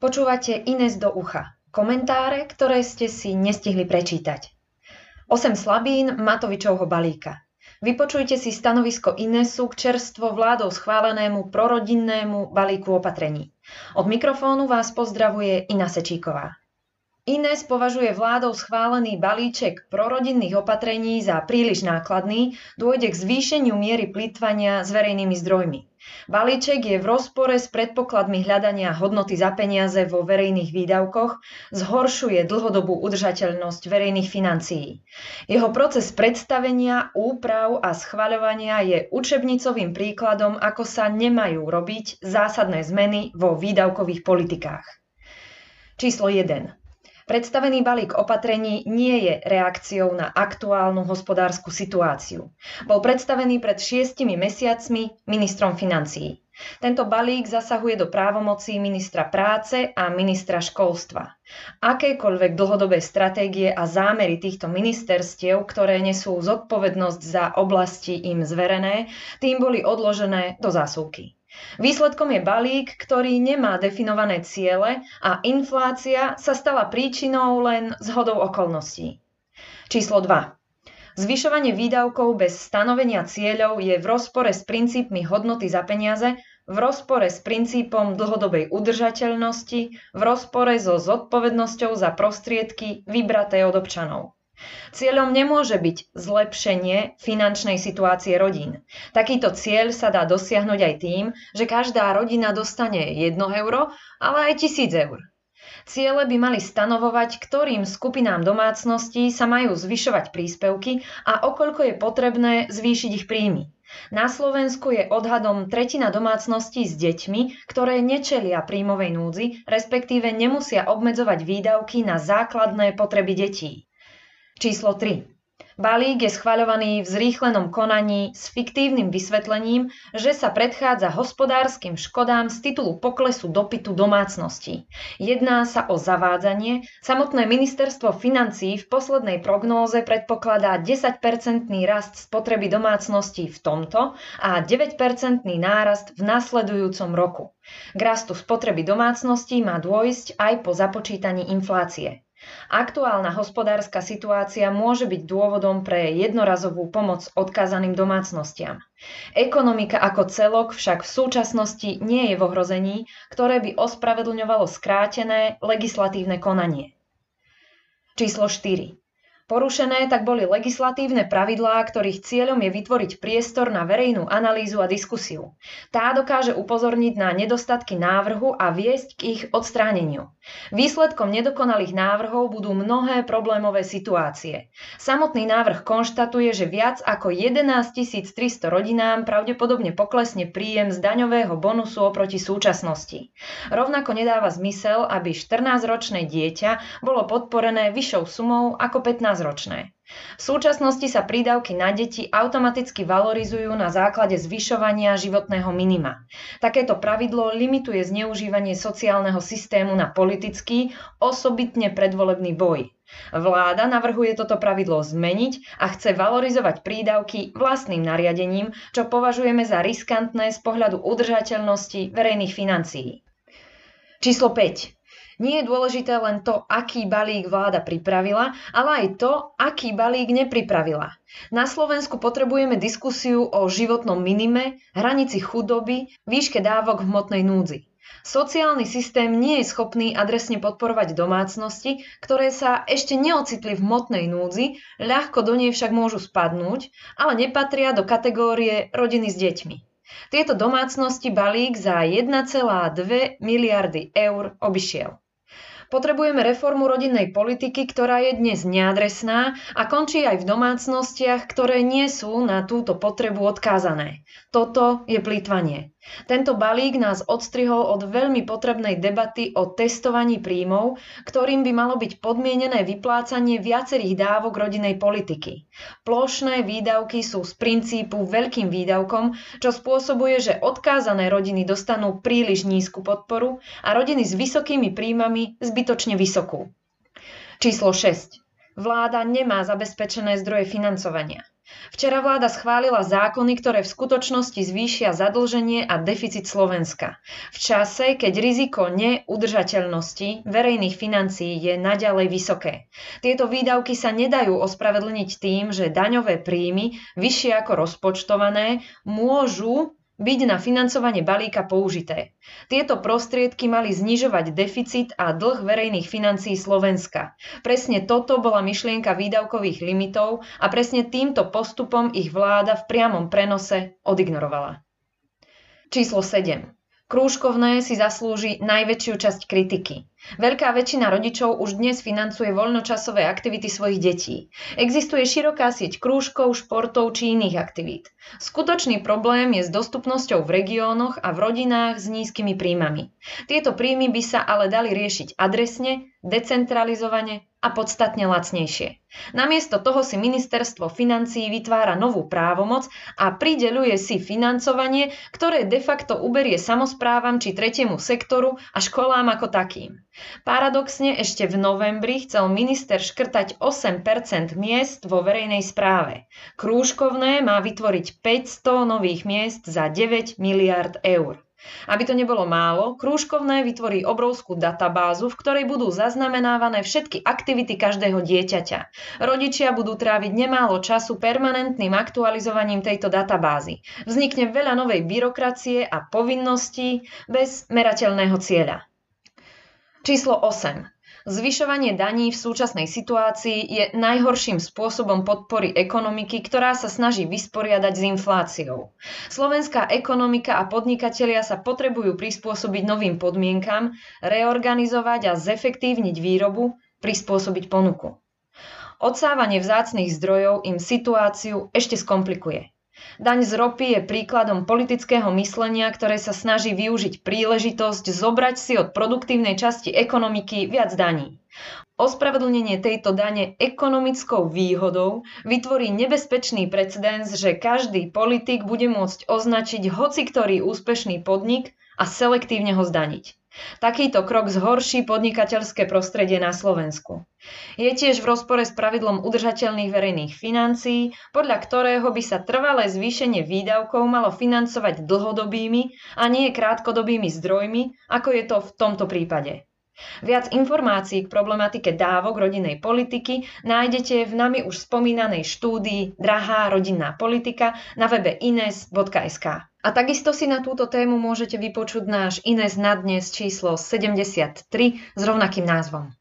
Počúvate Ines do ucha. Komentáre, ktoré ste si nestihli prečítať. 8 slabín Matovičovho balíka. Vypočujte si stanovisko Inesu k čerstvo vládou schválenému prorodinnému balíku opatrení. Od mikrofónu vás pozdravuje Ina Sečíková. Ines považuje vládou schválený balíček prorodinných opatrení za príliš nákladný, dôjde k zvýšeniu miery plýtvania s verejnými zdrojmi. Balíček je v rozpore s predpokladmi hľadania hodnoty za peniaze vo verejných výdavkoch, zhoršuje dlhodobú udržateľnosť verejných financií. Jeho proces predstavenia, úprav a schvaľovania je učebnicovým príkladom, ako sa nemajú robiť zásadné zmeny vo výdavkových politikách. Číslo 1. Predstavený balík opatrení nie je reakciou na aktuálnu hospodárskú situáciu. Bol predstavený pred šiestimi mesiacmi ministrom financií. Tento balík zasahuje do právomocí ministra práce a ministra školstva. Akékoľvek dlhodobé stratégie a zámery týchto ministerstiev, ktoré nesú zodpovednosť za oblasti im zverené, tým boli odložené do zásuvky. Výsledkom je balík, ktorý nemá definované ciele a inflácia sa stala príčinou len zhodou okolností. Číslo 2. Zvyšovanie výdavkov bez stanovenia cieľov je v rozpore s princípmi hodnoty za peniaze, v rozpore s princípom dlhodobej udržateľnosti, v rozpore so zodpovednosťou za prostriedky vybraté od občanov. Cieľom nemôže byť zlepšenie finančnej situácie rodín. Takýto cieľ sa dá dosiahnuť aj tým, že každá rodina dostane 1 euro, ale aj 1000 eur. Ciele by mali stanovovať, ktorým skupinám domácností sa majú zvyšovať príspevky a okoľko je potrebné zvýšiť ich príjmy. Na Slovensku je odhadom tretina domácností s deťmi, ktoré nečelia príjmovej núdzi, respektíve nemusia obmedzovať výdavky na základné potreby detí. Číslo 3. Balík je schvaľovaný v zrýchlenom konaní s fiktívnym vysvetlením, že sa predchádza hospodárskym škodám z titulu poklesu dopytu domácností. Jedná sa o zavádzanie. Samotné ministerstvo financí v poslednej prognóze predpokladá 10-percentný rast spotreby domácností v tomto a 9-percentný nárast v nasledujúcom roku. K rastu spotreby domácností má dôjsť aj po započítaní inflácie. Aktuálna hospodárska situácia môže byť dôvodom pre jednorazovú pomoc odkázaným domácnostiam. Ekonomika ako celok však v súčasnosti nie je v ohrození, ktoré by ospravedlňovalo skrátené legislatívne konanie. Číslo 4. Porušené tak boli legislatívne pravidlá, ktorých cieľom je vytvoriť priestor na verejnú analýzu a diskusiu. Tá dokáže upozorniť na nedostatky návrhu a viesť k ich odstráneniu. Výsledkom nedokonalých návrhov budú mnohé problémové situácie. Samotný návrh konštatuje, že viac ako 11 300 rodinám pravdepodobne poklesne príjem z daňového bonusu oproti súčasnosti. Rovnako nedáva zmysel, aby 14-ročné dieťa bolo podporené vyššou sumou ako 15 ročné. V súčasnosti sa prídavky na deti automaticky valorizujú na základe zvyšovania životného minima. Takéto pravidlo limituje zneužívanie sociálneho systému na politický, osobitne predvolebný boj. Vláda navrhuje toto pravidlo zmeniť a chce valorizovať prídavky vlastným nariadením, čo považujeme za riskantné z pohľadu udržateľnosti verejných financií. Číslo 5. Nie je dôležité len to, aký balík vláda pripravila, ale aj to, aký balík nepripravila. Na Slovensku potrebujeme diskusiu o životnom minime, hranici chudoby, výške dávok v hmotnej núdzi. Sociálny systém nie je schopný adresne podporovať domácnosti, ktoré sa ešte neocitli v hmotnej núdzi, ľahko do nej však môžu spadnúť, ale nepatria do kategórie rodiny s deťmi. Tieto domácnosti balík za 1,2 miliardy eur obišiel. Potrebujeme reformu rodinnej politiky, ktorá je dnes neadresná a končí aj v domácnostiach, ktoré nie sú na túto potrebu odkázané. Toto je plýtvanie. Tento balík nás odstrihol od veľmi potrebnej debaty o testovaní príjmov, ktorým by malo byť podmienené vyplácanie viacerých dávok rodinej politiky. Plošné výdavky sú z princípu veľkým výdavkom, čo spôsobuje, že odkázané rodiny dostanú príliš nízku podporu a rodiny s vysokými príjmami zbytočne vysokú. Číslo 6. Vláda nemá zabezpečené zdroje financovania. Včera vláda schválila zákony, ktoré v skutočnosti zvýšia zadlženie a deficit Slovenska. V čase, keď riziko neudržateľnosti verejných financií je naďalej vysoké. Tieto výdavky sa nedajú ospravedlniť tým, že daňové príjmy, vyššie ako rozpočtované, môžu byť na financovanie balíka použité. Tieto prostriedky mali znižovať deficit a dlh verejných financií Slovenska. Presne toto bola myšlienka výdavkových limitov a presne týmto postupom ich vláda v priamom prenose odignorovala. Číslo 7. Krúžkovné si zaslúži najväčšiu časť kritiky. Veľká väčšina rodičov už dnes financuje voľnočasové aktivity svojich detí. Existuje široká sieť krúžkov, športov či iných aktivít. Skutočný problém je s dostupnosťou v regiónoch a v rodinách s nízkymi príjmami. Tieto príjmy by sa ale dali riešiť adresne, decentralizovane a podstatne lacnejšie. Namiesto toho si ministerstvo financií vytvára novú právomoc a prideľuje si financovanie, ktoré de facto uberie samozprávam či tretiemu sektoru a školám ako takým. Paradoxne ešte v novembri chcel minister škrtať 8% miest vo verejnej správe. Krúžkovné má vytvoriť 500 nových miest za 9 miliard eur. Aby to nebolo málo, krúžkovné vytvorí obrovskú databázu, v ktorej budú zaznamenávané všetky aktivity každého dieťaťa. Rodičia budú tráviť nemálo času permanentným aktualizovaním tejto databázy. Vznikne veľa novej byrokracie a povinností bez merateľného cieľa. Číslo 8. Zvyšovanie daní v súčasnej situácii je najhorším spôsobom podpory ekonomiky, ktorá sa snaží vysporiadať s infláciou. Slovenská ekonomika a podnikatelia sa potrebujú prispôsobiť novým podmienkam, reorganizovať a zefektívniť výrobu, prispôsobiť ponuku. Odsávanie vzácnych zdrojov im situáciu ešte skomplikuje. Daň z ropy je príkladom politického myslenia, ktoré sa snaží využiť príležitosť zobrať si od produktívnej časti ekonomiky viac daní. Ospravedlnenie tejto dane ekonomickou výhodou vytvorí nebezpečný precedens, že každý politik bude môcť označiť hoci ktorý úspešný podnik a selektívne ho zdaniť. Takýto krok zhorší podnikateľské prostredie na Slovensku. Je tiež v rozpore s pravidlom udržateľných verejných financií, podľa ktorého by sa trvalé zvýšenie výdavkov malo financovať dlhodobými a nie krátkodobými zdrojmi, ako je to v tomto prípade. Viac informácií k problematike dávok rodinnej politiky nájdete v nami už spomínanej štúdii Drahá rodinná politika na webe ines.sk. A takisto si na túto tému môžete vypočuť náš Ines na dnes číslo 73 s rovnakým názvom.